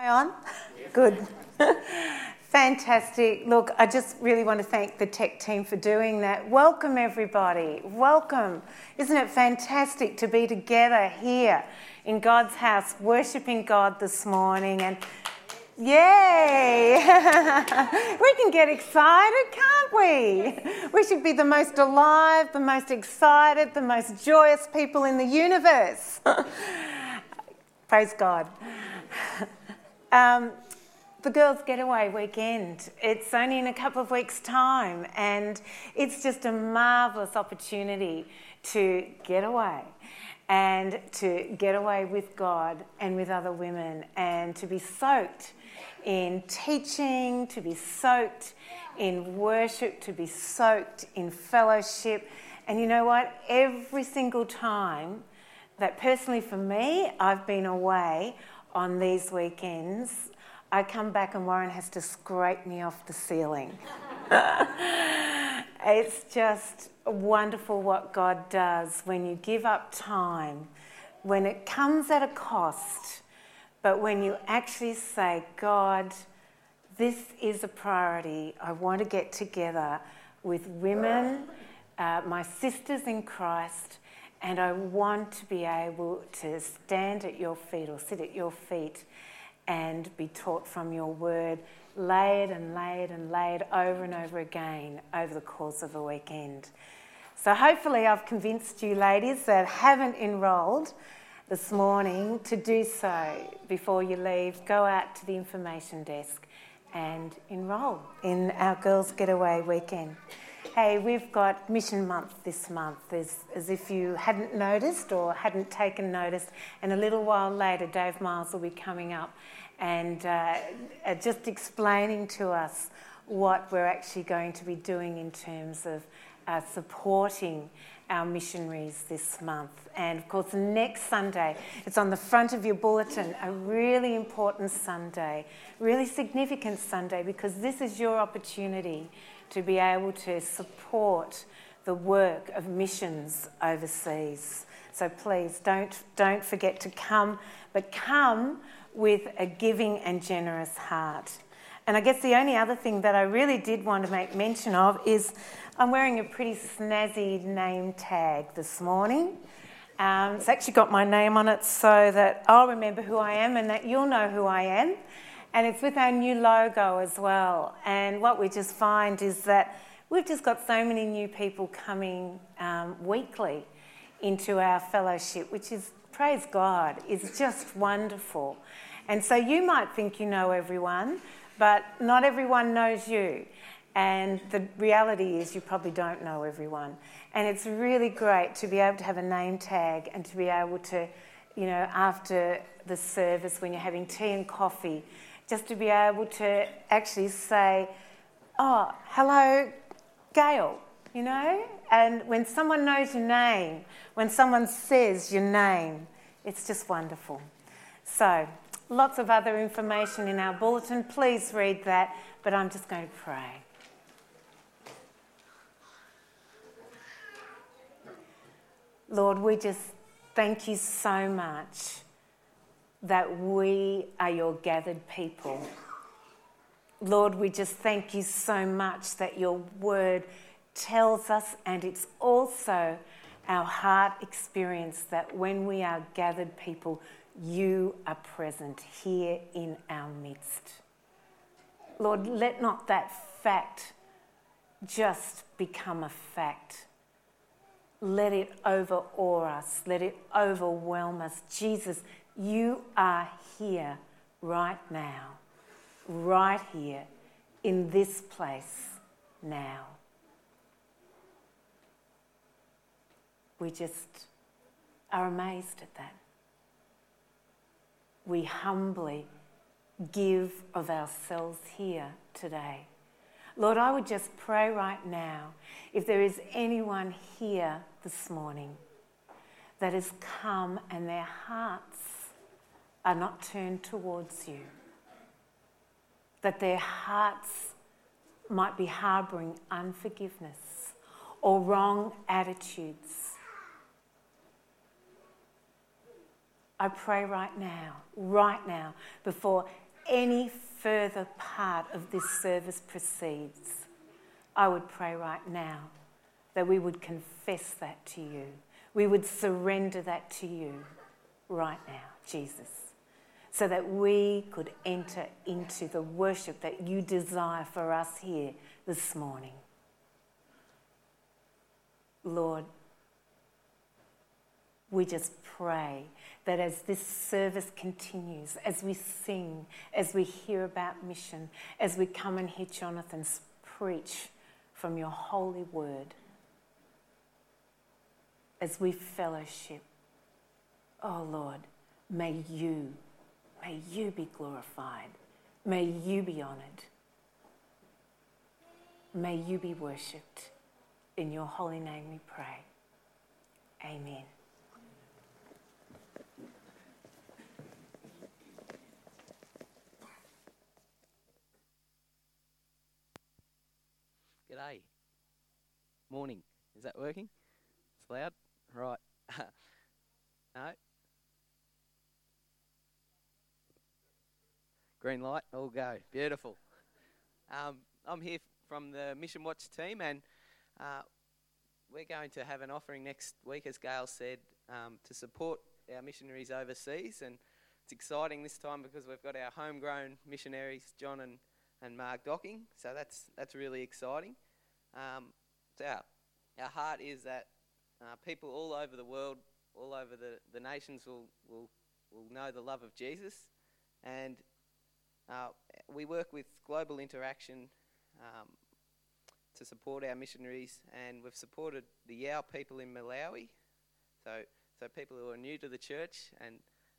I on? Good. Fantastic. Look, I just really want to thank the tech team for doing that. Welcome, everybody. Welcome. Isn't it fantastic to be together here in God's house, worshipping God this morning? And yay! we can get excited, can't we? We should be the most alive, the most excited, the most joyous people in the universe. Praise God. Um, the Girls Getaway weekend. It's only in a couple of weeks' time, and it's just a marvellous opportunity to get away and to get away with God and with other women and to be soaked in teaching, to be soaked in worship, to be soaked in fellowship. And you know what? Every single time that personally for me, I've been away, on these weekends, I come back and Warren has to scrape me off the ceiling. it's just wonderful what God does when you give up time, when it comes at a cost, but when you actually say, God, this is a priority. I want to get together with women, uh, my sisters in Christ, and I want to be able to stand at your feet or sit at your feet and be taught from your word, laid and laid and laid over and over again over the course of a weekend. So, hopefully, I've convinced you, ladies, that haven't enrolled this morning to do so before you leave. Go out to the information desk and enrol in our Girls Getaway weekend. Hey, we've got Mission Month this month, as, as if you hadn't noticed or hadn't taken notice. And a little while later, Dave Miles will be coming up and uh, uh, just explaining to us what we're actually going to be doing in terms of uh, supporting our missionaries this month. And of course, next Sunday, it's on the front of your bulletin, a really important Sunday, really significant Sunday, because this is your opportunity to be able to support the work of missions overseas. So please don't, don't forget to come, but come with a giving and generous heart. And I guess the only other thing that I really did want to make mention of is I'm wearing a pretty snazzy name tag this morning. Um, it's actually got my name on it so that I'll remember who I am and that you'll know who I am. And it's with our new logo as well. And what we just find is that we've just got so many new people coming um, weekly into our fellowship, which is, praise God, is just wonderful. And so you might think you know everyone, but not everyone knows you. And the reality is, you probably don't know everyone. And it's really great to be able to have a name tag and to be able to, you know, after the service when you're having tea and coffee, just to be able to actually say, oh, hello, Gail, you know? And when someone knows your name, when someone says your name, it's just wonderful. So, lots of other information in our bulletin. Please read that, but I'm just going to pray. Lord, we just thank you so much that we are your gathered people. Lord, we just thank you so much that your word tells us, and it's also our heart experience that when we are gathered people, you are present here in our midst. Lord, let not that fact just become a fact. Let it overawe us, let it overwhelm us. Jesus, you are here right now, right here in this place now. We just are amazed at that. We humbly give of ourselves here today. Lord, I would just pray right now if there is anyone here this morning that has come and their hearts are not turned towards you. That their hearts might be harbouring unforgiveness or wrong attitudes. I pray right now, right now, before any further part of this service proceeds, I would pray right now that we would confess that to you. We would surrender that to you right now, Jesus, so that we could enter into the worship that you desire for us here this morning. Lord, we just pray that as this service continues, as we sing, as we hear about mission, as we come and hear Jonathan preach from your holy word, as we fellowship, oh Lord, may you, may you be glorified. May you be honoured. May you be worshipped. In your holy name we pray. Amen. G'day. Morning. Is that working? It's loud? Right. no? Green light, all go. Beautiful. Um, I'm here from the Mission Watch team, and uh, we're going to have an offering next week, as Gail said, um, to support our missionaries overseas. And it's exciting this time because we've got our homegrown missionaries, John and, and Marg Docking. So that's that's really exciting. Um, so our, our heart is that uh, people all over the world, all over the, the nations will, will, will know the love of Jesus. And uh, we work with Global Interaction um, to support our missionaries, and we've supported the Yao people in Malawi. So, so people who are new to the church, and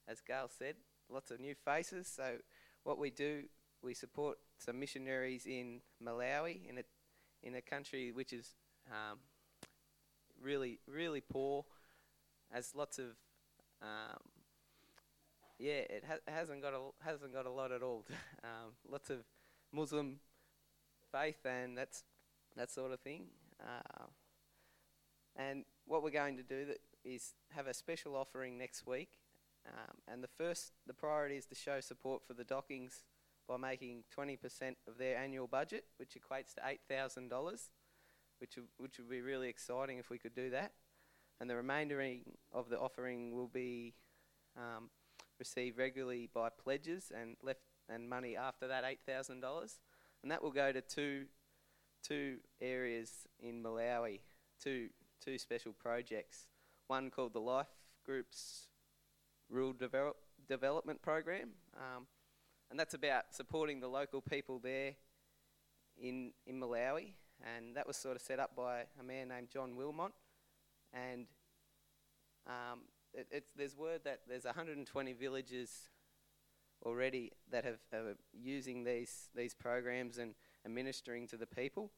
as Gail said, lots of new faces. So, what we do, we support some missionaries in Malawi, in a in a country which is um, really, really poor, has lots of, um, yeah, it ha- hasn't got a hasn't got a lot at all. um, lots of Muslim faith and that's that sort of thing. Uh, and what we're going to do is have a special offering next week. Um, and the first, the priority is to show support for the dockings by making 20% of their annual budget, which equates to $8,000, which, which would be really exciting if we could do that. And the remainder of the offering will be um, received regularly by pledges and left and money after that $8,000. And that will go to two, two areas in Malawi, two, two special projects. One called the Life Groups Rural Develop, Development Program. Um, and that's about supporting the local people there in, in Malawi. And that was sort of set up by a man named John Wilmot. And um, it, there's word that there's 120 villages already that have, are using these, these programs and, and ministering to the people.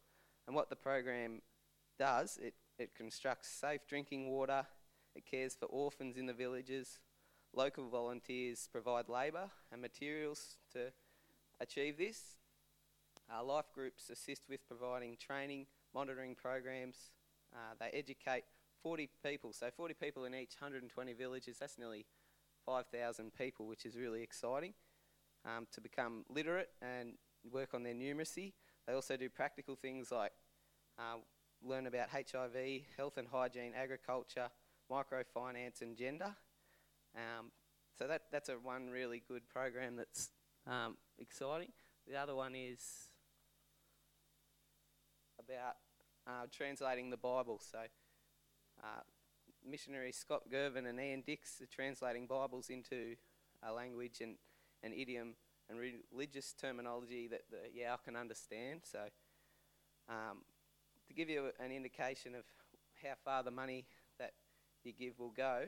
And what the program does, it, it constructs safe drinking water, it cares for orphans in the villages, Local volunteers provide labour and materials to achieve this. Our life groups assist with providing training, monitoring programs. Uh, they educate 40 people, so 40 people in each 120 villages. That's nearly 5,000 people, which is really exciting. Um, to become literate and work on their numeracy. They also do practical things like uh, learn about HIV, health and hygiene, agriculture, microfinance, and gender. Um, so that that's a one really good program that's um, exciting. The other one is about uh, translating the Bible. So uh, Scott Gervin and Ian Dix are translating Bibles into a language and an idiom and religious terminology that the Yao can understand. So um, to give you an indication of how far the money that you give will go,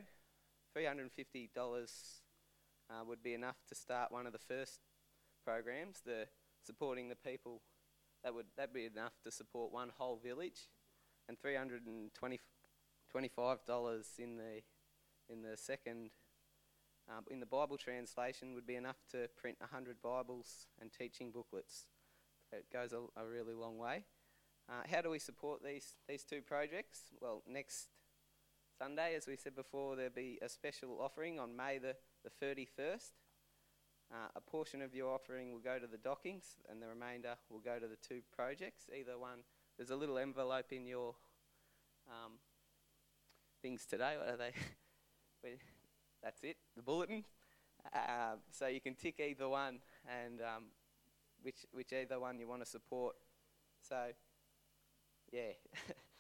$350 uh, would be enough to start one of the first programs, the supporting the people. That would that be enough to support one whole village, and $325 in the in the second um, in the Bible translation would be enough to print 100 Bibles and teaching booklets. It goes a, a really long way. Uh, how do we support these these two projects? Well, next Sunday, as we said before, there'll be a special offering on May the, the 31st. Uh, a portion of your offering will go to the dockings, and the remainder will go to the two projects. Either one, there's a little envelope in your um, things today. What are they? That's it, the bulletin. Uh, so you can tick either one, and um, which which either one you want to support. So, yeah.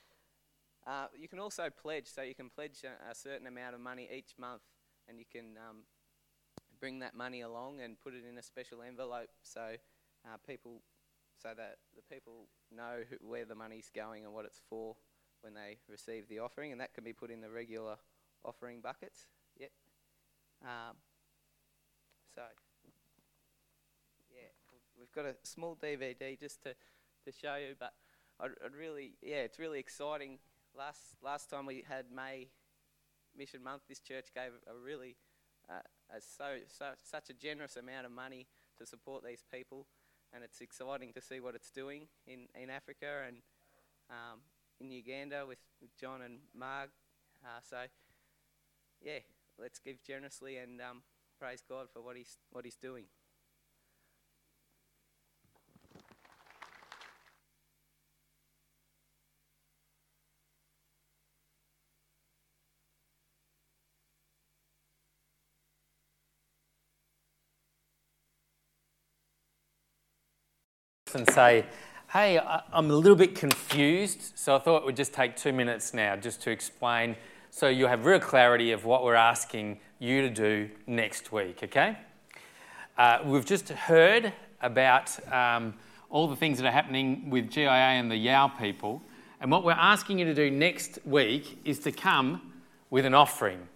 uh, you can also pledge. So you can pledge a, a, certain amount of money each month, and you can um, bring that money along and put it in a special envelope. So uh, people, so that the people know who, where the money's going and what it's for when they receive the offering, and that can be put in the regular offering buckets. Yep. Um, so, yeah, we've got a small DVD just to, to show you, but I'd, I'd really, yeah, it's really exciting. Last last time we had May Mission Month, this church gave a really uh, a so, so such a generous amount of money to support these people, and it's exciting to see what it's doing in, in Africa and um, in Uganda with, with John and Marg. Uh, so, yeah, let's give generously and um, praise God for what he's, what he's doing. and say, hey, I'm a little bit confused, so I thought it would just take two minutes now just to explain so you have real clarity of what we're asking you to do next week, okay? Uh, we've just heard about um, all the things that are happening with GIA and the Yao people, and what we're asking you to do next week is to come with an offering.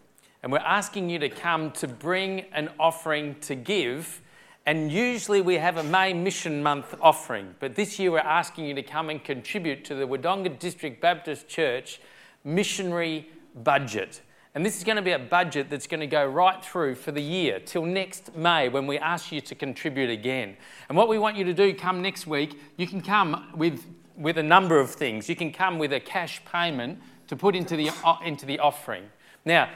And we're asking you to come to bring an offering to give and usually we have a May Mission Month offering, but this year we're asking you to come and contribute to the Wodonga District Baptist Church missionary budget. And this is going to be a budget that's going to go right through for the year till next May when we ask you to contribute again. And what we want you to do come next week, you can come with, with a number of things. You can come with a cash payment to put into the, into the offering. Now,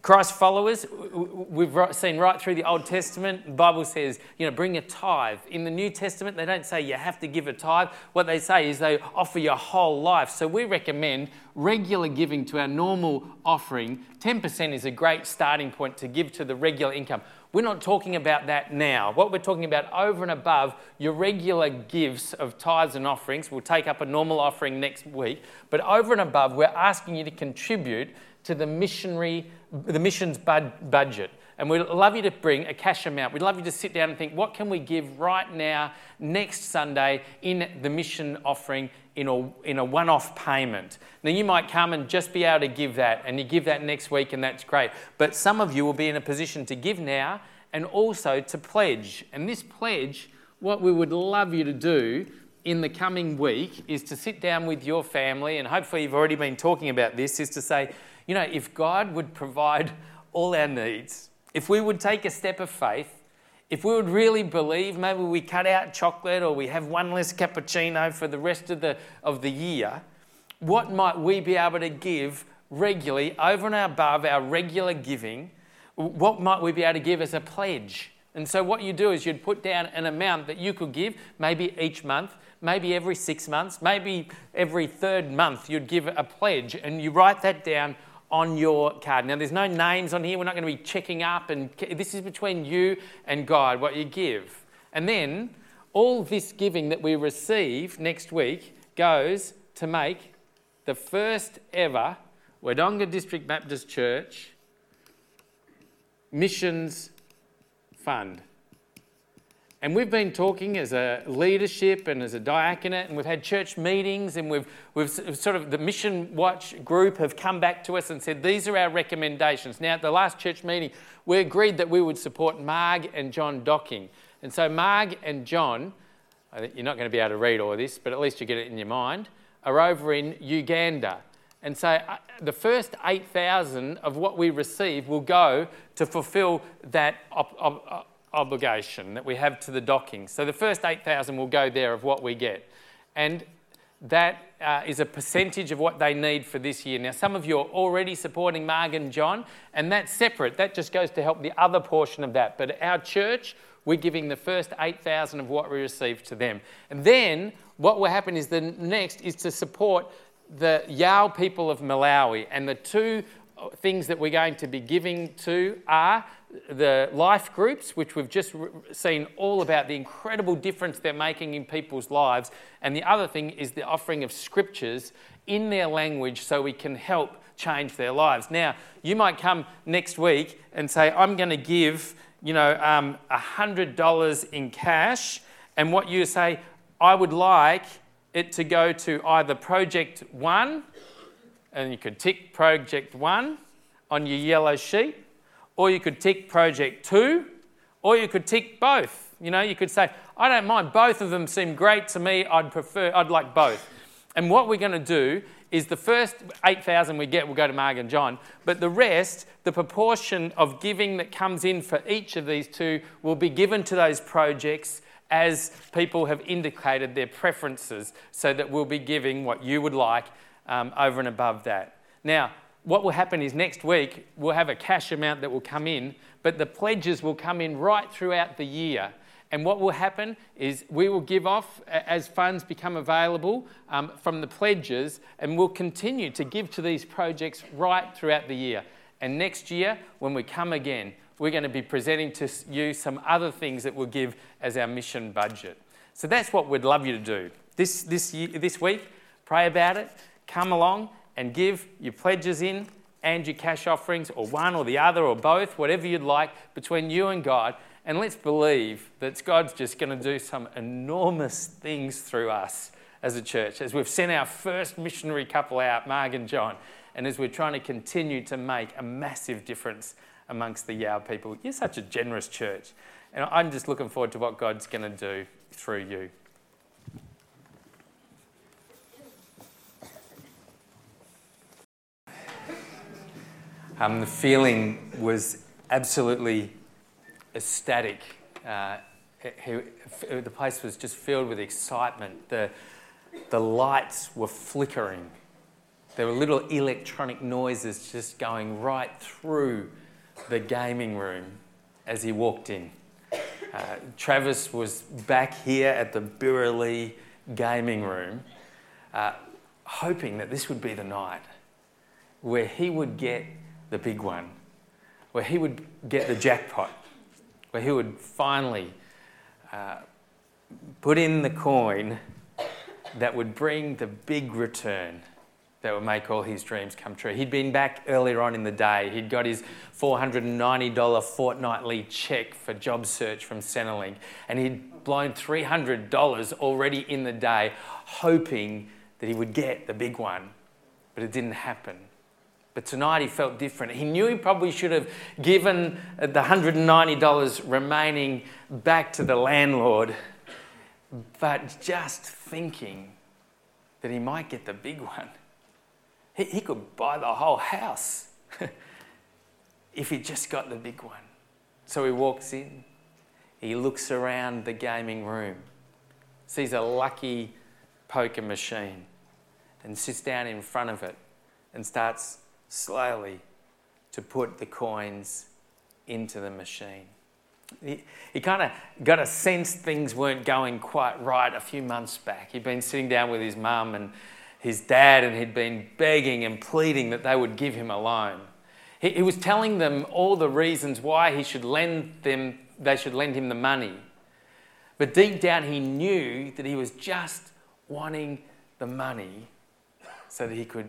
Christ followers, we've seen right through the Old Testament, the Bible says, you know, bring a tithe. In the New Testament, they don't say you have to give a tithe. What they say is they offer your whole life. So we recommend regular giving to our normal offering. 10% is a great starting point to give to the regular income. We're not talking about that now. What we're talking about over and above your regular gifts of tithes and offerings, we'll take up a normal offering next week, but over and above, we're asking you to contribute to the missionary, the missions bud- budget. And we'd love you to bring a cash amount. We'd love you to sit down and think, what can we give right now, next Sunday, in the mission offering in a, in a one off payment? Now, you might come and just be able to give that, and you give that next week, and that's great. But some of you will be in a position to give now and also to pledge. And this pledge, what we would love you to do in the coming week is to sit down with your family, and hopefully you've already been talking about this, is to say, you know, if God would provide all our needs, if we would take a step of faith, if we would really believe, maybe we cut out chocolate or we have one less cappuccino for the rest of the, of the year, what might we be able to give regularly over and above our regular giving? What might we be able to give as a pledge? And so, what you do is you'd put down an amount that you could give, maybe each month, maybe every six months, maybe every third month, you'd give a pledge, and you write that down on your card. Now, there's no names on here. We're not going to be checking up, and this is between you and God, what you give. And then all this giving that we receive next week goes to make the first ever Wodonga District Baptist Church missions fund. And we've been talking as a leadership and as a diaconate, and we've had church meetings, and we've, we've sort of, the Mission Watch group have come back to us and said, These are our recommendations. Now, at the last church meeting, we agreed that we would support Marg and John Docking. And so, Marg and John, you're not going to be able to read all this, but at least you get it in your mind, are over in Uganda. And so, uh, the first 8,000 of what we receive will go to fulfill that op- op- obligation that we have to the docking. So the first 8,000 will go there of what we get. And that uh, is a percentage of what they need for this year. Now, some of you are already supporting Marg and John, and that's separate. That just goes to help the other portion of that. But our church we're giving the first 8,000 of what we received to them. And then what will happen is the next is to support the Yao people of Malawi. And the two things that we're going to be giving to are the life groups, which we've just seen all about the incredible difference they're making in people's lives. And the other thing is the offering of scriptures in their language so we can help change their lives. Now, you might come next week and say, I'm going to give, you know, um, $100 in cash. And what you say, I would like it to go to either Project One, and you could tick Project One on your yellow sheet, or you could tick Project Two, or you could tick both. You know, you could say, I don't mind, both of them seem great to me, I'd prefer, I'd like both. And what we're going to do is the first 8,000 we get will go to Marg and John, but the rest, the proportion of giving that comes in for each of these two, will be given to those projects as people have indicated their preferences, so that we'll be giving what you would like um, over and above that. Now, what will happen is next week we'll have a cash amount that will come in, but the pledges will come in right throughout the year. And what will happen is we will give off as funds become available um, from the pledges, and we'll continue to give to these projects right throughout the year. And next year, when we come again, we're going to be presenting to you some other things that we'll give as our mission budget. So that's what we'd love you to do. This, this, year, this week, pray about it, come along and give your pledges in and your cash offerings, or one or the other, or both, whatever you'd like, between you and God. And let's believe that God's just going to do some enormous things through us as a church, as we've sent our first missionary couple out, Marg and John, and as we're trying to continue to make a massive difference amongst the Yao people. You're such a generous church. And I'm just looking forward to what God's going to do through you. Um, the feeling was absolutely ecstatic. Uh, the place was just filled with excitement. The, the lights were flickering. There were little electronic noises just going right through the gaming room as he walked in. Uh, Travis was back here at the Birrelly gaming room, uh, hoping that this would be the night where he would get the big one, where he would get the jackpot where he would finally uh, put in the coin that would bring the big return that would make all his dreams come true. He'd been back earlier on in the day. He'd got his $490 fortnightly check for job search from Centrelink, and he'd blown $300 already in the day, hoping that he would get the big one. But it didn't happen. But tonight he felt different. He knew he probably should have given the $190 remaining back to the landlord. But just thinking that he might get the big one, he, he could buy the whole house if he just got the big one. So he walks in, he looks around the gaming room, sees a lucky poker machine, and sits down in front of it and starts slowly to put the coins into the machine. He, he kind of got a sense things weren't going quite right a few months back. He'd been sitting down with his mum and his dad, and he'd been begging and pleading that they would give him a loan. He, he was telling them all the reasons why he should lend them, they should lend him the money. But deep down, he knew that he was just wanting the money so that he could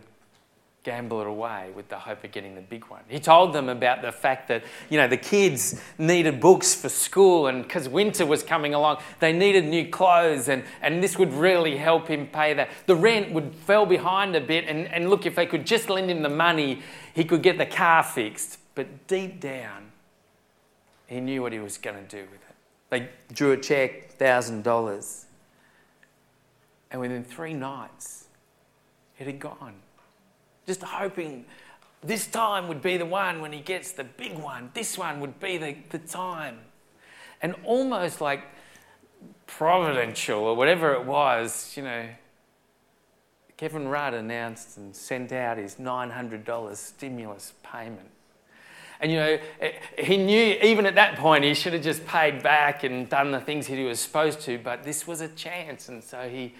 gamble it away with the hope of getting the big one. He told them about the fact that, you know, the kids needed books for school and because winter was coming along, they needed new clothes and, and this would really help him pay that. The rent would fell behind a bit and, and look, if they could just lend him the money, he could get the car fixed. But deep down, he knew what he was going to do with it. They drew a check, $1,000. And within three nights, it had gone just hoping this time would be the one when he gets the big one. This one would be the, the time. And almost like providential or whatever it was, you know, Kevin Rudd announced and sent out his $900 stimulus payment. And you know, eh, he knew even at that point he should have just paid back and done the things he was supposed to, but this was a chance, and so he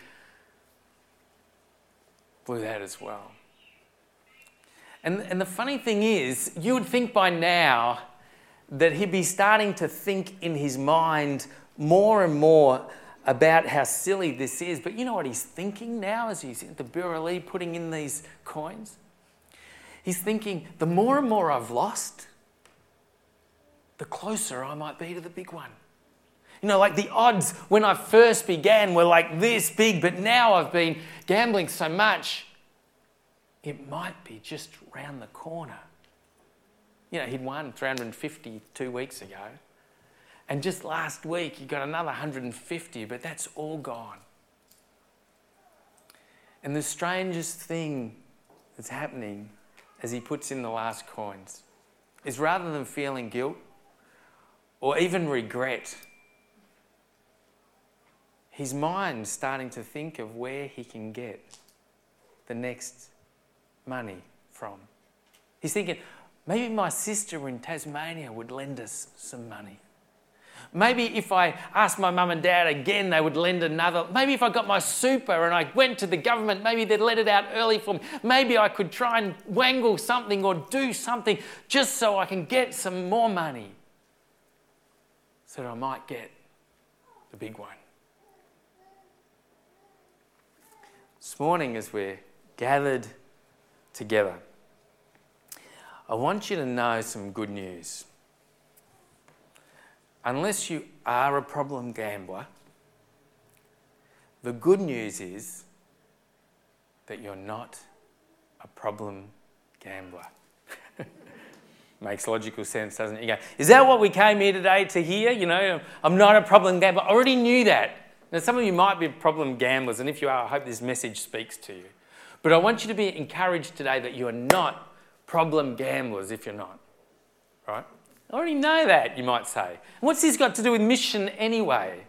blew that as well. And, and the funny thing is, you would think by now that he'd be starting to think in his mind more and more about how silly this is. But you know what he's thinking now as he's at the Burali putting in these coins? He's thinking, the more and more I've lost, the closer I might be to the big one. You know, like the odds when I first began were like this big, but now I've been gambling so much, it might be just round the corner. You know, he'd won 350 two weeks ago. And just last week, he got another 150, but that's all gone. And the strangest thing that's happening as he puts in the last coins is rather than feeling guilt or even regret, his mind's starting to think of where he can get the next money from. He's thinking, maybe my sister in Tasmania would lend us some money. Maybe if I asked my mum and dad again, they would lend another. Maybe if I got my super and I went to the government, maybe they'd let it out early for me. Maybe I could try and wangle something or do something just so I can get some more money so that I might get the big one. This morning, as we're gathered together, I want you to know some good news unless you are a problem gambler, the good news is that you're not a problem gambler. Makes logical sense, doesn't it? You go, is that what we came here today to hear? You know, I'm not a problem gambler. I already knew that. Now, some of you might be problem gamblers, and if you are, I hope this message speaks to you. But I want you to be encouraged today that you are not problem gamblers if you're not. Right? I already know that, you might say. What's this got to do with mission anyway?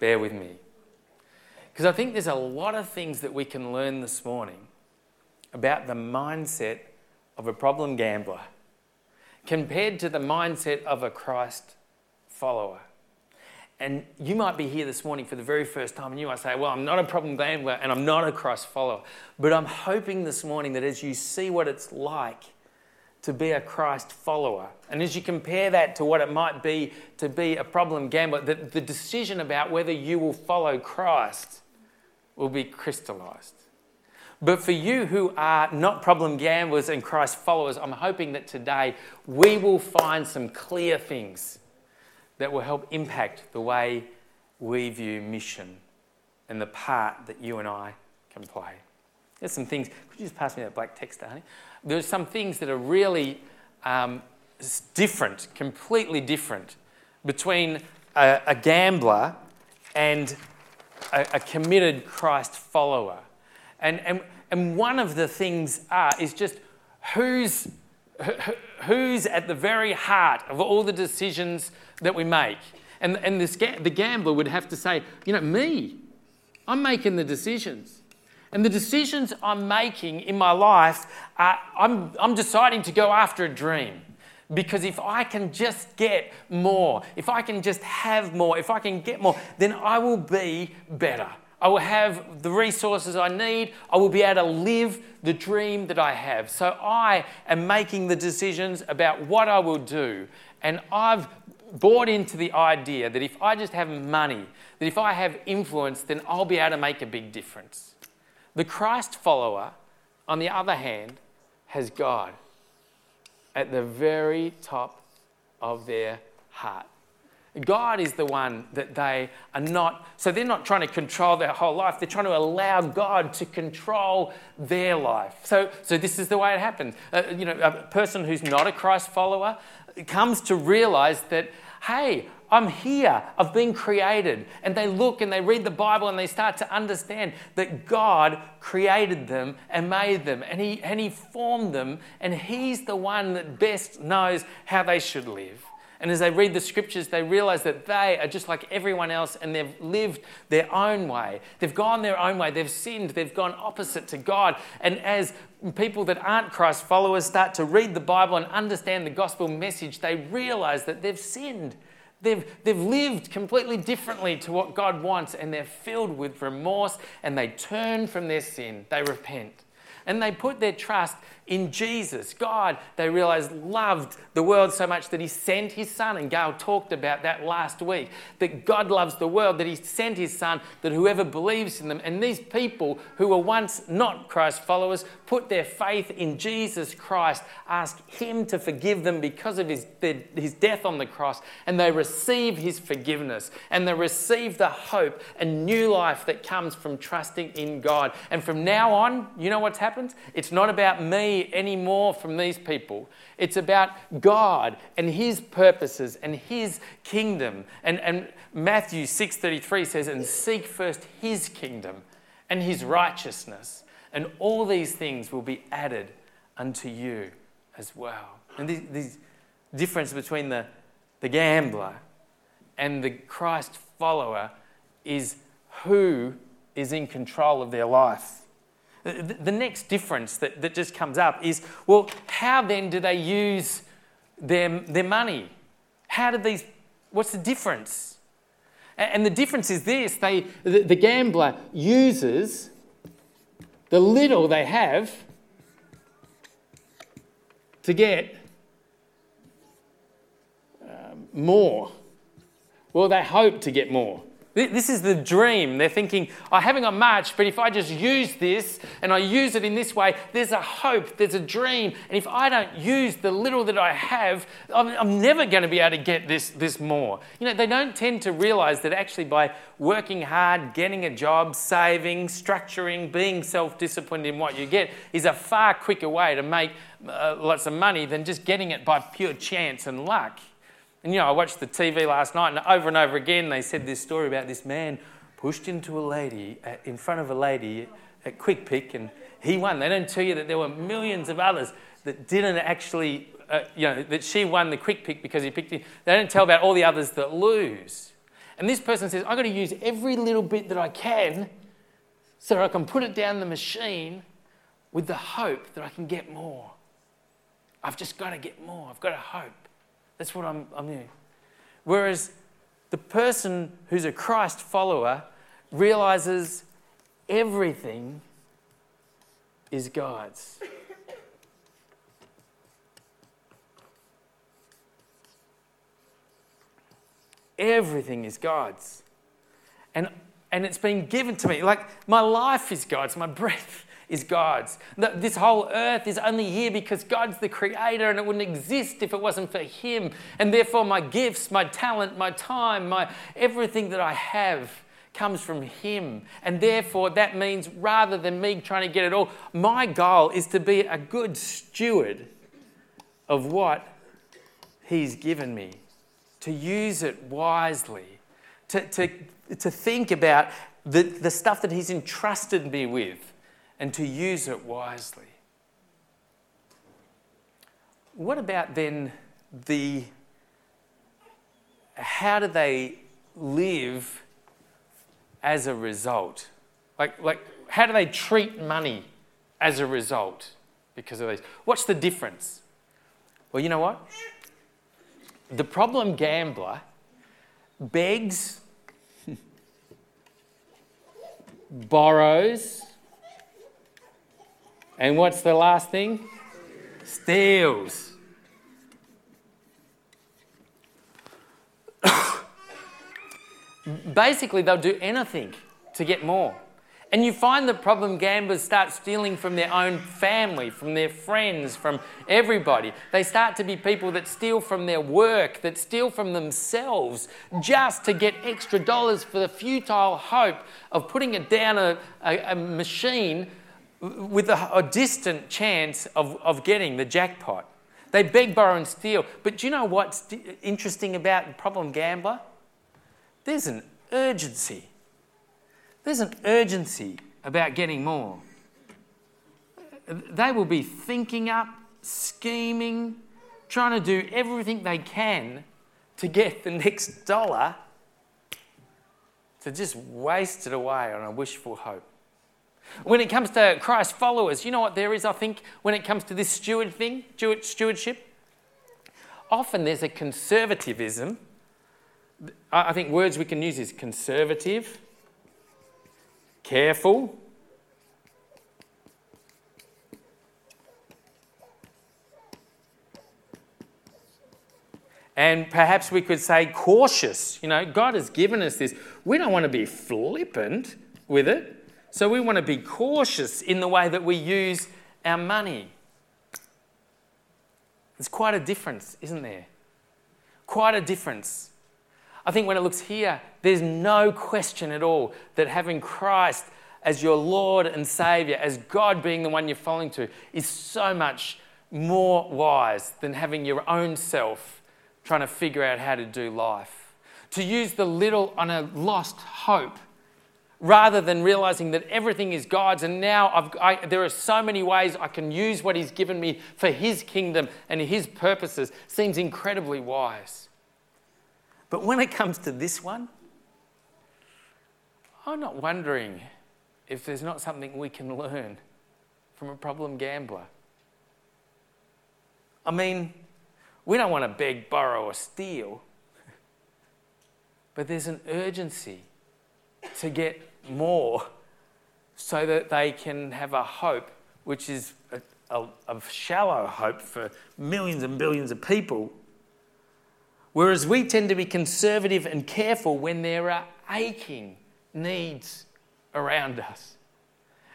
Bear with me. Because I think there's a lot of things that we can learn this morning about the mindset of a problem gambler compared to the mindset of a Christ follower. And you might be here this morning for the very first time and you might say, Well, I'm not a problem gambler and I'm not a Christ follower. But I'm hoping this morning that as you see what it's like to be a Christ follower. And as you compare that to what it might be to be a problem gambler, that the decision about whether you will follow Christ will be crystallized. But for you who are not problem gamblers and Christ followers, I'm hoping that today we will find some clear things that will help impact the way we view mission and the part that you and I can play. There's some things. Could you just pass me that black text, honey? There's some things that are really um, different, completely different, between a, a gambler and a, a, committed Christ follower. And, and, and one of the things are, is just who's, who's at the very heart of all the decisions that we make. And, and this, the gambler would have to say, you know, me, I'm making the decisions. And the decisions I'm making in my life, are, I'm, I'm deciding to go after a dream. Because if I can just get more, if I can just have more, if I can get more, then I will be better. I will have the resources I need. I will be able to live the dream that I have. So I am making the decisions about what I will do. And I've bought into the idea that if I just have money, that if I have influence, then I'll be able to make a big difference. The Christ follower, on the other hand, has God at the very top of their heart. God is the one that they are not, so they're not trying to control their whole life, they're trying to allow God to control their life. So, so this is the way it happens. Uh, you know, a person who's not a Christ follower comes to realize that, hey, I'm here. I've been created. And they look and they read the Bible and they start to understand that God created them and made them and He, and he formed them and He's the one that best knows how they should live. And as they read the scriptures, they realize that they are just like everyone else and they've lived their own way. They've gone their own way. They've sinned. They've gone opposite to God. And as people that aren't Christ followers start to read the Bible and understand the gospel message, they realize that they've sinned. They've, they've lived completely differently to what God wants and they're filled with remorse and they turn from their sin. They repent. And they put their trust in Jesus. God, they realized, loved the world so much that he sent his son. And Gail talked about that last week that God loves the world, that he sent his son, that whoever believes in them. And these people who were once not Christ followers put their faith in Jesus Christ, ask him to forgive them because of his, his death on the cross. And they receive his forgiveness and they receive the hope and new life that comes from trusting in God. And from now on, you know what's happened? It's not about me anymore from these people. It's about God and His purposes and His kingdom. And, and Matthew 6.33 says, and seek first His kingdom and His righteousness, and all these things will be added unto you as well. And these, these difference between the, the gambler and the Christ follower is who is in control of their life. The next difference that, that just comes up is well, how then do they use their, their money? How do these, what's the difference? And the difference is this they, the, the gambler uses the little they have to get um, more. Well, they hope to get more. This is the dream. They're thinking, I haven't got much, but if I just use this and I use it in this way, there's a hope, there's a dream. And if I don't use the little that I have, I'm, I'm never going to be able to get this, this more. You know, they don't tend to realize that actually by working hard, getting a job, saving, structuring, being self disciplined in what you get is a far quicker way to make uh, lots of money than just getting it by pure chance and luck. And you know, I watched the TV last night, and over and over again, they said this story about this man pushed into a lady at, in front of a lady at Quick Pick, and he won. They don't tell you that there were millions of others that didn't actually, uh, you know, that she won the Quick Pick because he picked it. They don't tell about all the others that lose. And this person says, I've got to use every little bit that I can so I can put it down the machine with the hope that I can get more. I've just got to get more. I've got to hope. That's what I'm, I'm doing. Whereas the person who's a Christ follower realizes everything is God's. Everything is God's. And, and it's been given to me. Like, my life is God's, my breath is God's. This whole earth is only here because God's the creator and it wouldn't exist if it wasn't for Him. And therefore, my gifts, my talent, my time, my everything that I have comes from Him. And therefore, that means rather than me trying to get it all, my goal is to be a good steward of what He's given me, to use it wisely, to, to, to think about the, the stuff that He's entrusted me with and to use it wisely. What about then the how do they live as a result? Like, like how do they treat money as a result because of these? What's the difference? Well, you know what? The problem gambler begs, borrows, and what's the last thing? Steals. Basically, they'll do anything to get more. And you find the problem gamblers start stealing from their own family, from their friends, from everybody. They start to be people that steal from their work, that steal from themselves just to get extra dollars for the futile hope of putting it down a, a, a machine with a, a distant chance of, of getting the jackpot. They beg, borrow, and steal. But do you know what's interesting about the problem gambler? There's an urgency. There's an urgency about getting more. They will be thinking up, scheming, trying to do everything they can to get the next dollar to just waste it away on a wishful hope. When it comes to Christ followers, you know what there is, I think, when it comes to this steward thing, stewardship? Often there's a conservatism. I think words we can use is conservative, careful, And perhaps we could say cautious. You know, God has given us this. We don't want to be flippant with it. So we want to be cautious in the way that we use our money. There's quite a difference, isn't there? Quite a difference. I think when it looks here, there's no question at all that having Christ as your Lord and Savior, as God being the one you're following to, is so much more wise than having your own self trying to figure out how to do life. To use the little on a lost hope rather than realizing that everything is God's and now I, there are so many ways I can use what He's given me for His kingdom and His purposes seems incredibly wise. But when it comes to this one, I'm not wondering if there's not something we can learn from a problem gambler. I mean, we don't want to beg, borrow, or steal. But there's an urgency to get more so that they can have a hope, which is a, a, a shallow hope for millions and billions of people. Whereas we tend to be conservative and careful when there are aching needs around us.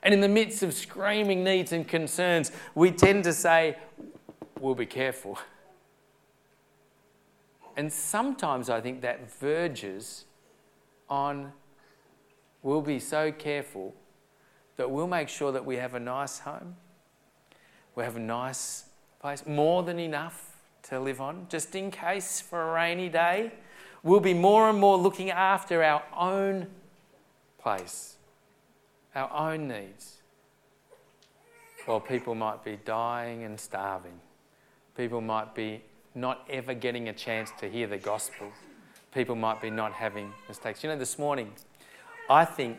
And in the midst of screaming needs and concerns, we tend to say, we'll be careful. And sometimes I think that verges on we'll be so careful that we'll make sure that we have a nice home, we have a nice place, more than enough to live on, just in case for a rainy day. We'll be more and more looking after our own place, our own needs, while people might be dying and starving. People might be not ever getting a chance to hear the gospel. People might be not having mistakes. You know, this morning, I think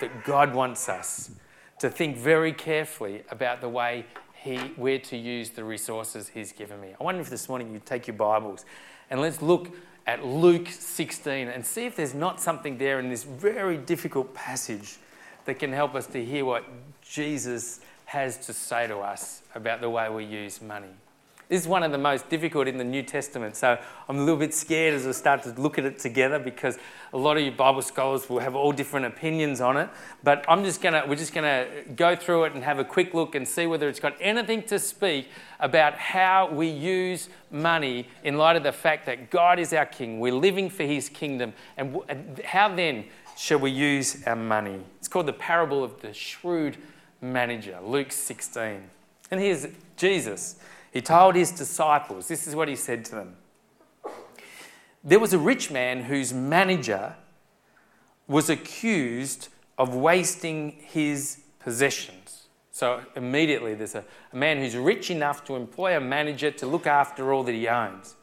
that God wants us to think very carefully about the way he, we're to use the resources He's given me. I wonder if this morning you take your Bibles and let's look at Luke 16 and see if there's not something there in this very difficult passage that can help us to hear what Jesus has to say to us about the way we use money. This is one of the most difficult in the New Testament. So I'm a little bit scared as I start to look at it together because a lot of you Bible scholars will have all different opinions on it. But I'm just gonna we're just gonna go through it and have a quick look and see whether it's got anything to speak about how we use money in light of the fact that God is our King. We're living for His kingdom, and how then shall we use our money? It's called the parable of the shrewd manager, Luke 16. And here's Jesus. He told his disciples, this is what he said to them. There was a rich man whose manager was accused of wasting his possessions. So immediately there's a, a, man who's rich enough to employ a manager to look after all that he owns.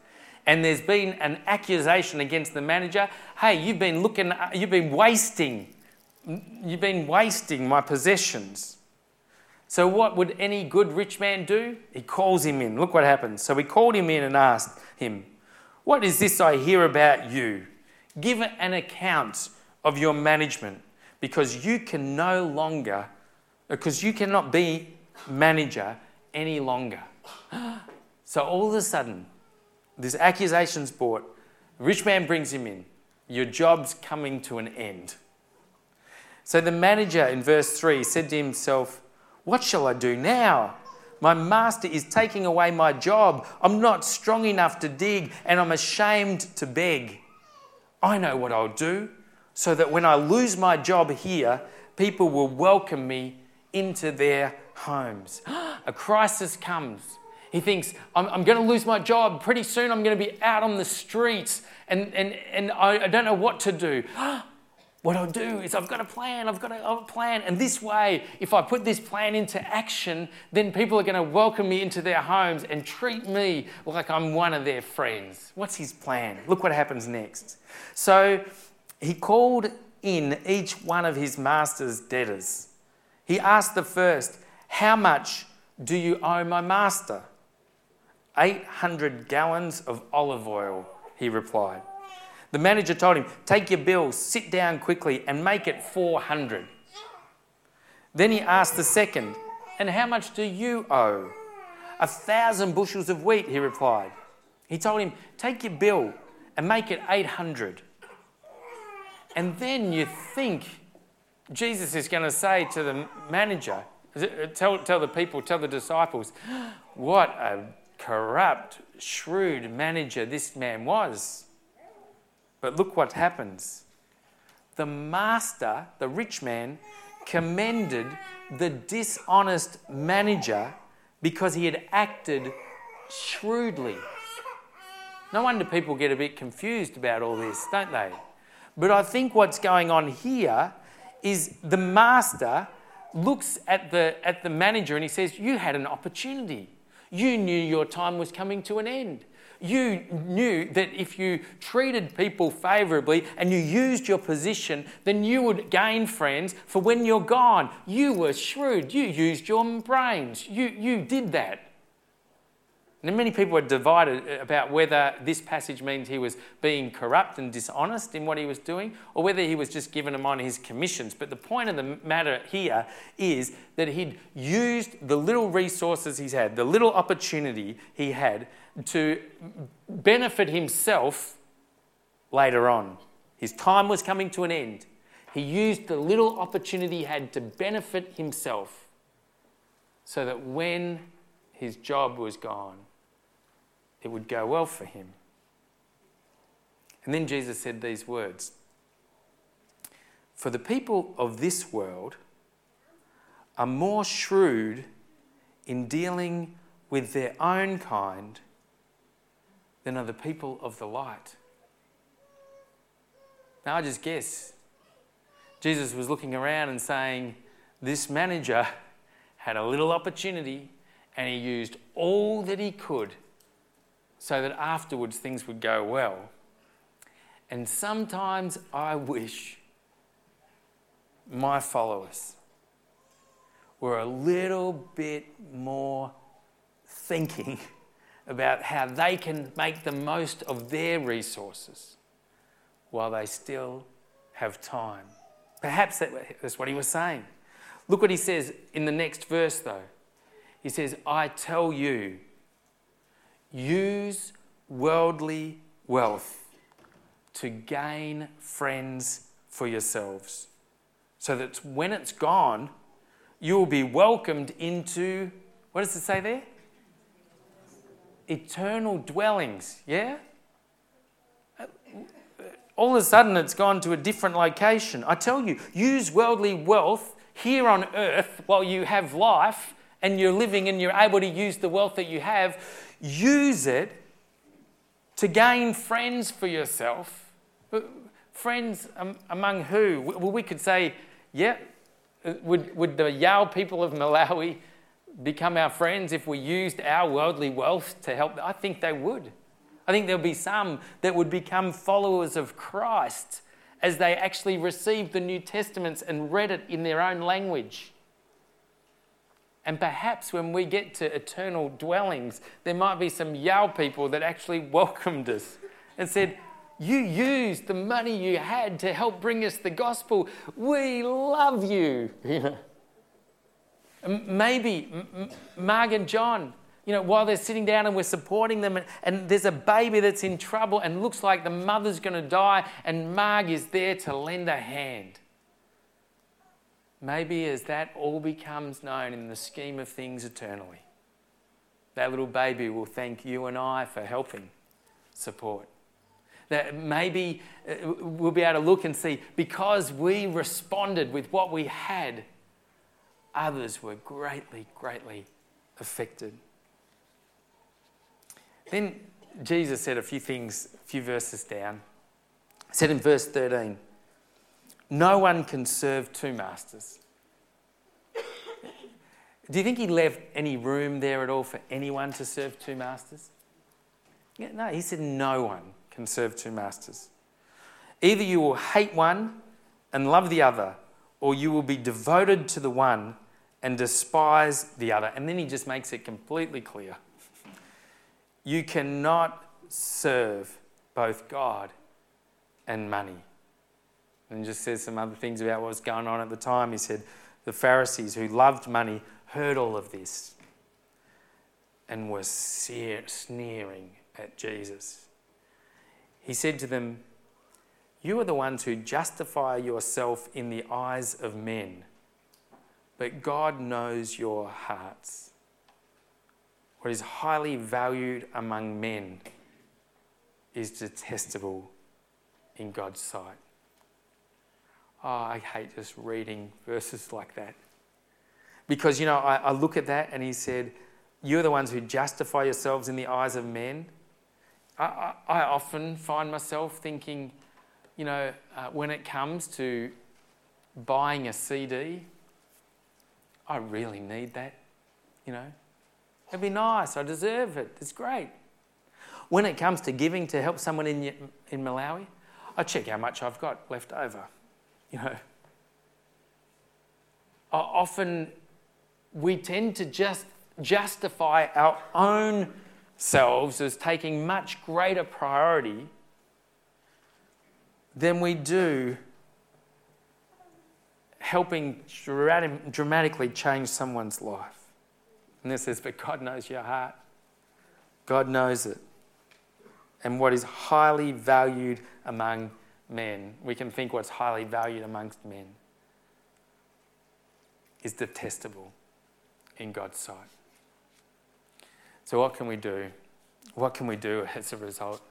And there's been an accusation against the manager hey, you've been looking, you've been wasting, you've been wasting my possessions. So, what would any good rich man do? He calls him in. Look what happens. So, he called him in and asked him, What is this I hear about you? Give an account of your management because you can no longer, because you cannot be manager any longer. So, all of a sudden, this accusation's brought. Rich man brings him in. Your job's coming to an end. So, the manager in verse 3 said to himself, what shall I do now? My master is taking away my job. I'm not strong enough to dig and I'm ashamed to beg. I know what I'll do so that when I lose my job here, people will welcome me into their homes. A crisis comes. He thinks, I'm, I'm, going to lose my job. Pretty soon I'm going to be out on the streets and, and, and I, I don't know what to do. what I'll do is I've got a plan, I've got a, plan. And this way, if I put this plan into action, then people are going to welcome me into their homes and treat me like I'm one of their friends. What's his plan? Look what happens next. So he called in each one of his master's debtors. He asked the first, How much do you owe my master? 800 gallons of olive oil, he replied. The manager told him, Take your bill, sit down quickly, and make it 400. Then he asked the second, And how much do you owe? A thousand bushels of wheat, he replied. He told him, Take your bill and make it 800. And then you think Jesus is going to say to the manager, tell, tell the people, tell the disciples, what a corrupt, shrewd manager this man was. But look what happens. The master, the rich man, commended the dishonest manager because he had acted shrewdly. No wonder people get a bit confused about all this, don't they? But I think what's going on here is the master looks at the, at the manager and he says, You had an opportunity. You knew your time was coming to an end. You knew that if you treated people favourably and you used your position, then you would gain friends for when you're gone. You were shrewd. You used your brains. You, you did that. And many people are divided about whether this passage means he was being corrupt and dishonest in what he was doing or whether he was just giving them on his commissions. But the point of the matter here is that he'd used the little resources he's had, the little opportunity he had to benefit himself later on. His time was coming to an end. He used the little opportunity he had to benefit himself so that when his job was gone, it would go well for him. And then Jesus said these words For the people of this world are more shrewd in dealing with their own kind than are the people of the light. Now, I just guess Jesus was looking around and saying, This manager had a little opportunity and he used all that he could so that afterwards things would go well. And sometimes I wish my followers were a little bit more thinking about how they can make the most of their resources while they still have time. Perhaps that's what he was saying. Look what he says in the next verse, though. He says, I tell you, use worldly wealth to gain friends for yourselves, so that when it's gone, you will be welcomed into, what does it say there? Eternal dwellings, yeah? Uh, all of a sudden, it's gone to a different location. I tell you, use worldly wealth here on earth while you have life and you're living and you're able to use the wealth that you have. Use it to gain friends for yourself. Uh, friends among who? Well, we could say, yeah, uh, would, would the Yao people of Malawi become our friends if we used our worldly wealth to help? I think they would. I think there'll be some that would become followers of Christ as they actually received the New Testaments and read it in their own language. And perhaps when we get to eternal dwellings, there might be some Yao people that actually welcomed us and said, You used the money you had to help bring us the gospel. We love you. Maybe Marg and John, you know, while they're sitting down and we're supporting them, and, and there's a baby that's in trouble and looks like the mother's going to die, and Marg is there to lend a hand. Maybe as that all becomes known in the scheme of things eternally, that little baby will thank you and I for helping support. That maybe uh, we'll be able to look and see because we responded with what we had others were greatly, greatly affected. Then Jesus said a few things, a few verses down. He said in verse 13, No one can serve two masters. Do you think he left any room there at all for anyone to serve two masters? Yeah, no, he said no one can serve two masters. Either you will hate one and love the other, or you will be devoted to the one and despise the other. And then he just makes it completely clear. You cannot serve both God and money. And just says some other things about what was going on at the time. He said the Pharisees who loved money heard all of this and were sneering at Jesus. He said to them, You are the ones who justify yourself in the eyes of men, but God knows your hearts. What is highly valued among men is detestable in God's sight. Oh, I hate just reading verses like that. Because, you know, I, I look at that and he said, You're the ones who justify yourselves in the eyes of men. I, I, often find myself thinking, you know, uh, when it comes to buying a CD, I really need that, you know. It'd be nice, I deserve it, it's great. When it comes to giving to help someone in, in Malawi, I check how much I've got left over, you know. Often we tend to just justify our own selves as taking much greater priority than we do helping dramatically change someone's life. And this says, but God knows your heart. God knows it. And what is highly valued among men, we can think what's highly valued amongst men is detestable in God's sight. So, what can we do? What can we do as a result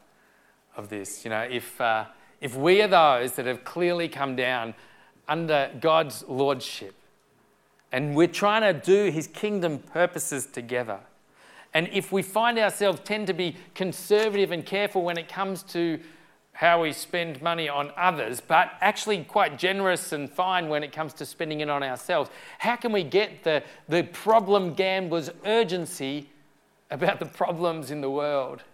of this? You know, if, uh, if we are those that have clearly come down under God's lordship and we're trying to do his kingdom purposes together, and if we find ourselves tend to be conservative and careful when it comes to how we spend money on others, but actually quite generous and fine when it comes to spending it on ourselves. How can we get the, the problem gambler's urgency about the problems in the world?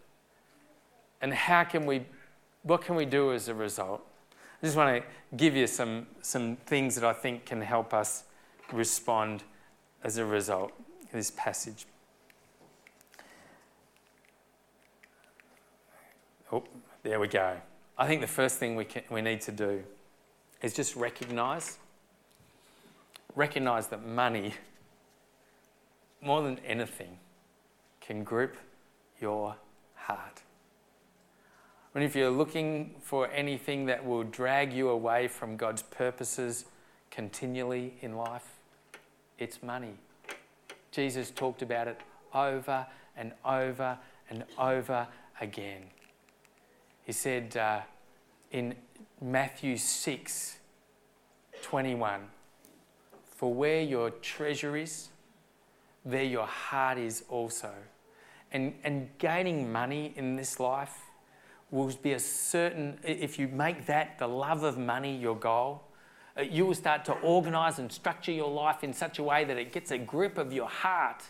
And how can we, what can we do as a result? I just want to give you some, some things that I think can help us respond as a result of this passage. Oh, there we go. I think the first thing we, can, we need to do is just recognize, recognize that money, more than anything, can grip your heart. And if you're looking for anything that will drag you away from God's purposes continually in life, it's money. Jesus talked about it over and over and over again. He said uh, in Matthew 6 21, For where your treasure is, there your heart is also. And, and gaining money in this life will be a certain, if you make that the love of money your goal, uh, you will start to organize and structure your life in such a way that it gets a grip of your heart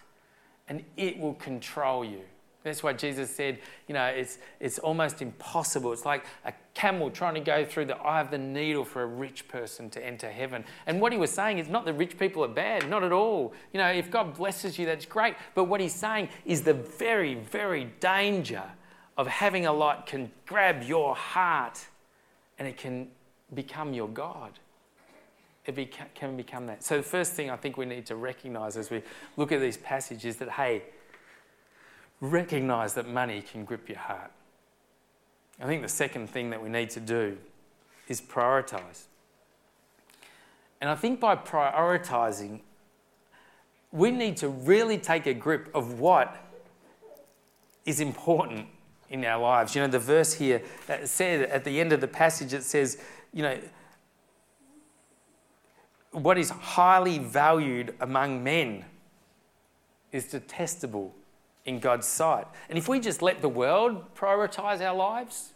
and it will control you. That's why Jesus said, you know, it's, it's almost impossible. It's like a camel trying to go through the eye of the needle for a rich person to enter heaven. And what he was saying is not that rich people are bad, not at all. You know, if God blesses you, that's great. But what he's saying is the very, very danger of having a lot can grab your heart and it can become your God. It beca- can become that. So, the first thing I think we need to recognize as we look at these passages is that, hey, recognize that money can grip your heart. I think the second thing that we need to do is prioritize. And I think by prioritizing, we need to really take a grip of what is important in our lives. You know, the verse here that said at the end of the passage, it says, you know, what is highly valued among men is detestable in God's sight. And if we just let the world prioritize our lives,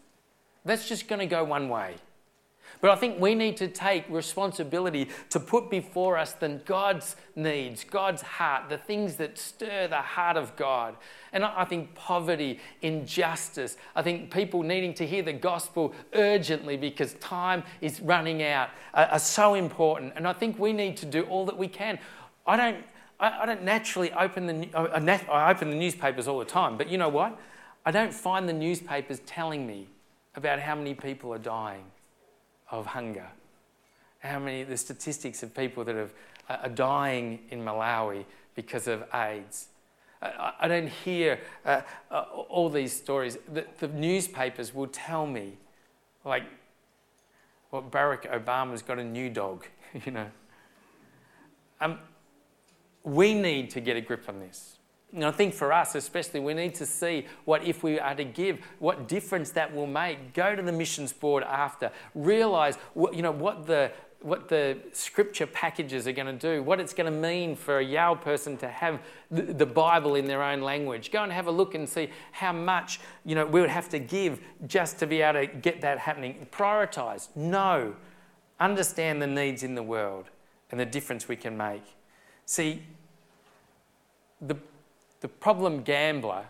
that's just going to go one way. But I think we need to take responsibility to put before us the God's needs, God's heart, the things that stir the heart of God. And I think poverty, injustice, I think people needing to hear the gospel urgently because time is running out are, so important. And I think we need to do all that we can. I don't, I, don't naturally open the, uh, uh, I open the newspapers all the time, but you know what? I don't find the newspapers telling me about how many people are dying of hunger. How many, the statistics of people that have, are dying in Malawi because of AIDS. I, I don't hear uh, uh, all these stories. The, the, newspapers will tell me, like, well, Barack Obama's got a new dog, you know. Um, we need to get a grip on this. And I think for us, especially, we need to see what, if we are to give, what difference that will make. Go to the missions board after. Realize, what, you know, what the, what the scripture packages are going to do, what it's going to mean for a Yao person to have the, the, Bible in their own language. Go and have a look and see how much you know we would have to give just to be able to get that happening. Prioritize. know, Understand the needs in the world and the difference we can make. See, the the problem gambler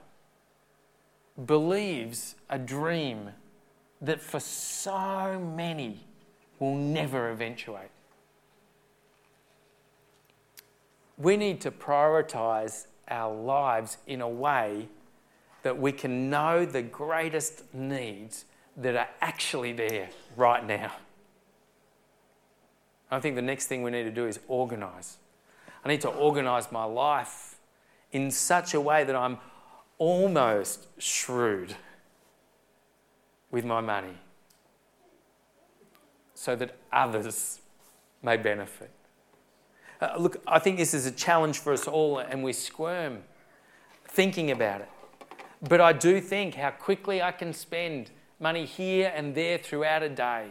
believes a dream that for so many will never eventuate. We need to prioritize our lives in a way that we can know the greatest needs that are actually there right now. I think the next thing we need to do is organise. I need to organise my life in such a way that I'm almost shrewd with my money so that others may benefit. Uh, look, I think this is a challenge for us all, and we squirm thinking about it. But I do think how quickly I can spend money here and there throughout a day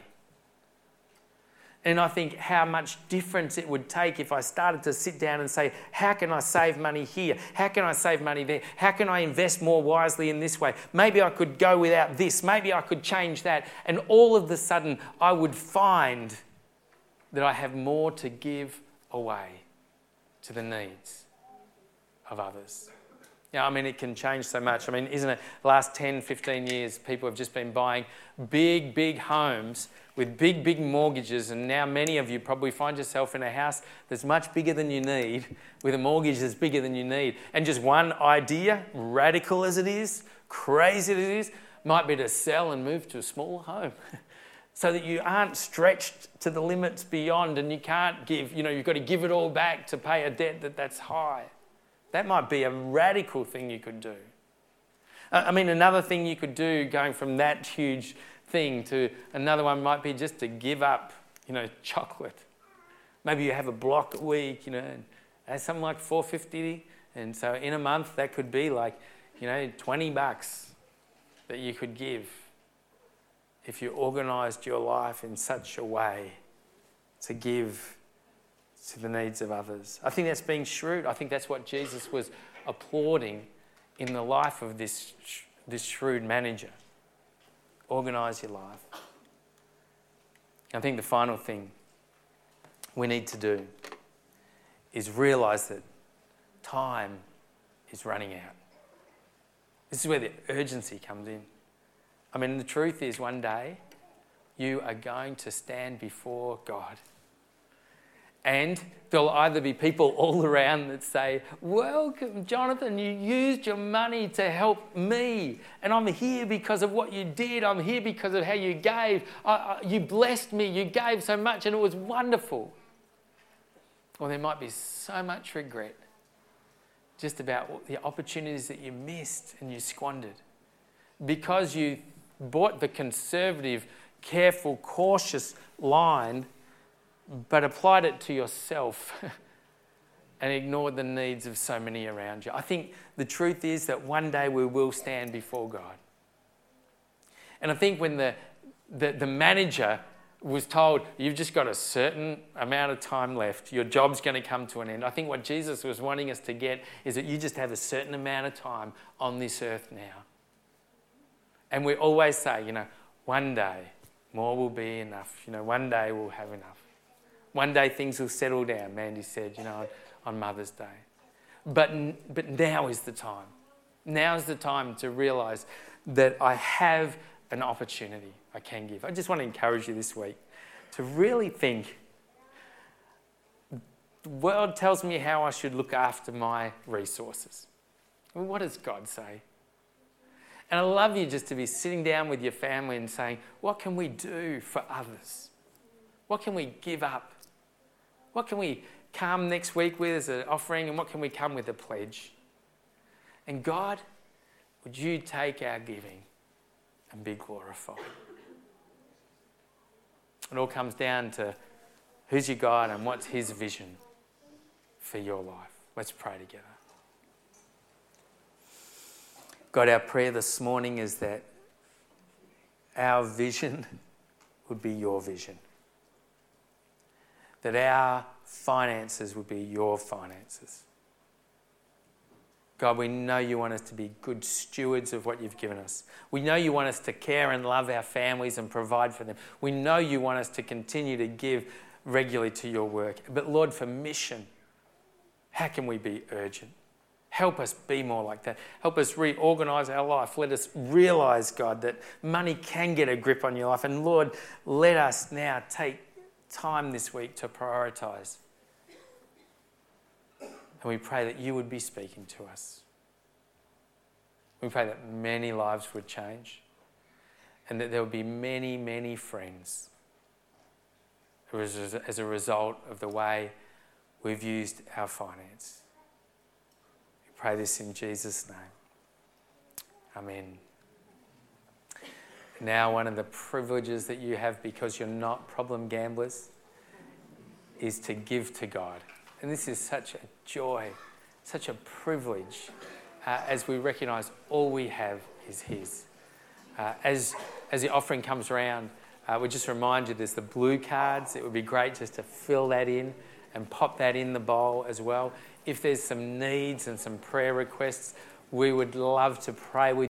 and I think how much difference it would take if I started to sit down and say, How can I save money here? How can I save money there? How can I invest more wisely in this way? Maybe I could go without this. Maybe I could change that. And all of a sudden, I would find that I have more to give away to the needs of others. Yeah, I mean, it can change so much. I mean, isn't it? The last 10, 15 years, people have just been buying big, big homes with big, big mortgages, and now many of you probably find yourself in a house that's much bigger than you need, with a mortgage that's bigger than you need. And just one idea, radical as it is, crazy as it is, might be to sell and move to a smaller home. so that you aren't stretched to the limits beyond and you can't give, you know, you've got to give it all back to pay a debt that that's high. That might be a radical thing you could do. I mean, another thing you could do going from that huge thing to another one might be just to give up, you know, chocolate. Maybe you have a block a week, you know, and that's something like 450 and so in a month that could be like, you know, 20 bucks that you could give if you organized your life in such a way to give to the needs of others. I think that's being shrewd. I think that's what Jesus was applauding in the life of this, this shrewd manager organise your life. I think the final thing we need to do is realise that time is running out. This is where the urgency comes in. I mean, the truth is, one day you are going to stand before God and there'll either be people all around that say, Welcome, Jonathan, you used your money to help me. And I'm here because of what you did. I'm here because of how you gave. I, I, you blessed me. You gave so much, and it was wonderful. Or there might be so much regret just about the opportunities that you missed and you squandered because you bought the conservative, careful, cautious line but applied it to yourself and ignored the needs of so many around you. I think the truth is that one day we will stand before God. And I think when the, the, the manager was told, You've just got a certain amount of time left, your job's going to come to an end. I think what Jesus was wanting us to get is that you just have a certain amount of time on this earth now. And we always say, you know, one day, More will be enough. You know, one day we'll have enough. One day things will settle down, Mandy said, you know, on Mother's Day. But, but now is the time. Now is the time to realize that I have an opportunity I can give. I just want to encourage you this week to really think the world tells me how I should look after my resources. Well, what does God say? And I love you just to be sitting down with your family and saying, what can we do for others? What can we give up? What can we come next week with as an offering? And what can we come with a pledge? And God, would you take our giving and be glorified? It all comes down to who's your God and what's his vision for your life. Let's pray together. God, our prayer this morning is that our vision would be your vision. That our finances would be your finances. God, we know you want us to be good stewards of what you've given us. We know you want us to care and love our families and provide for them. We know you want us to continue to give regularly to your work. But Lord, for mission, how can we be urgent? Help us be more like that. Help us reorganize our life. Let us realize, God, that money can get a grip on your life. And Lord, let us now take time this week to prioritize. And we pray that you would be speaking to us. We pray that many lives would change and that there would be many, many friends as a result of the way we've used our finance. We pray this in Jesus' name. Amen. Now, one of the privileges that you have because you're not problem gamblers is to give to God. And this is such a joy, such a privilege uh, as we recognize all we have is His. Uh, as, as the offering comes around, uh, we just remind you there's the blue cards. It would be great just to fill that in and pop that in the bowl as well. If there's some needs and some prayer requests, we would love to pray with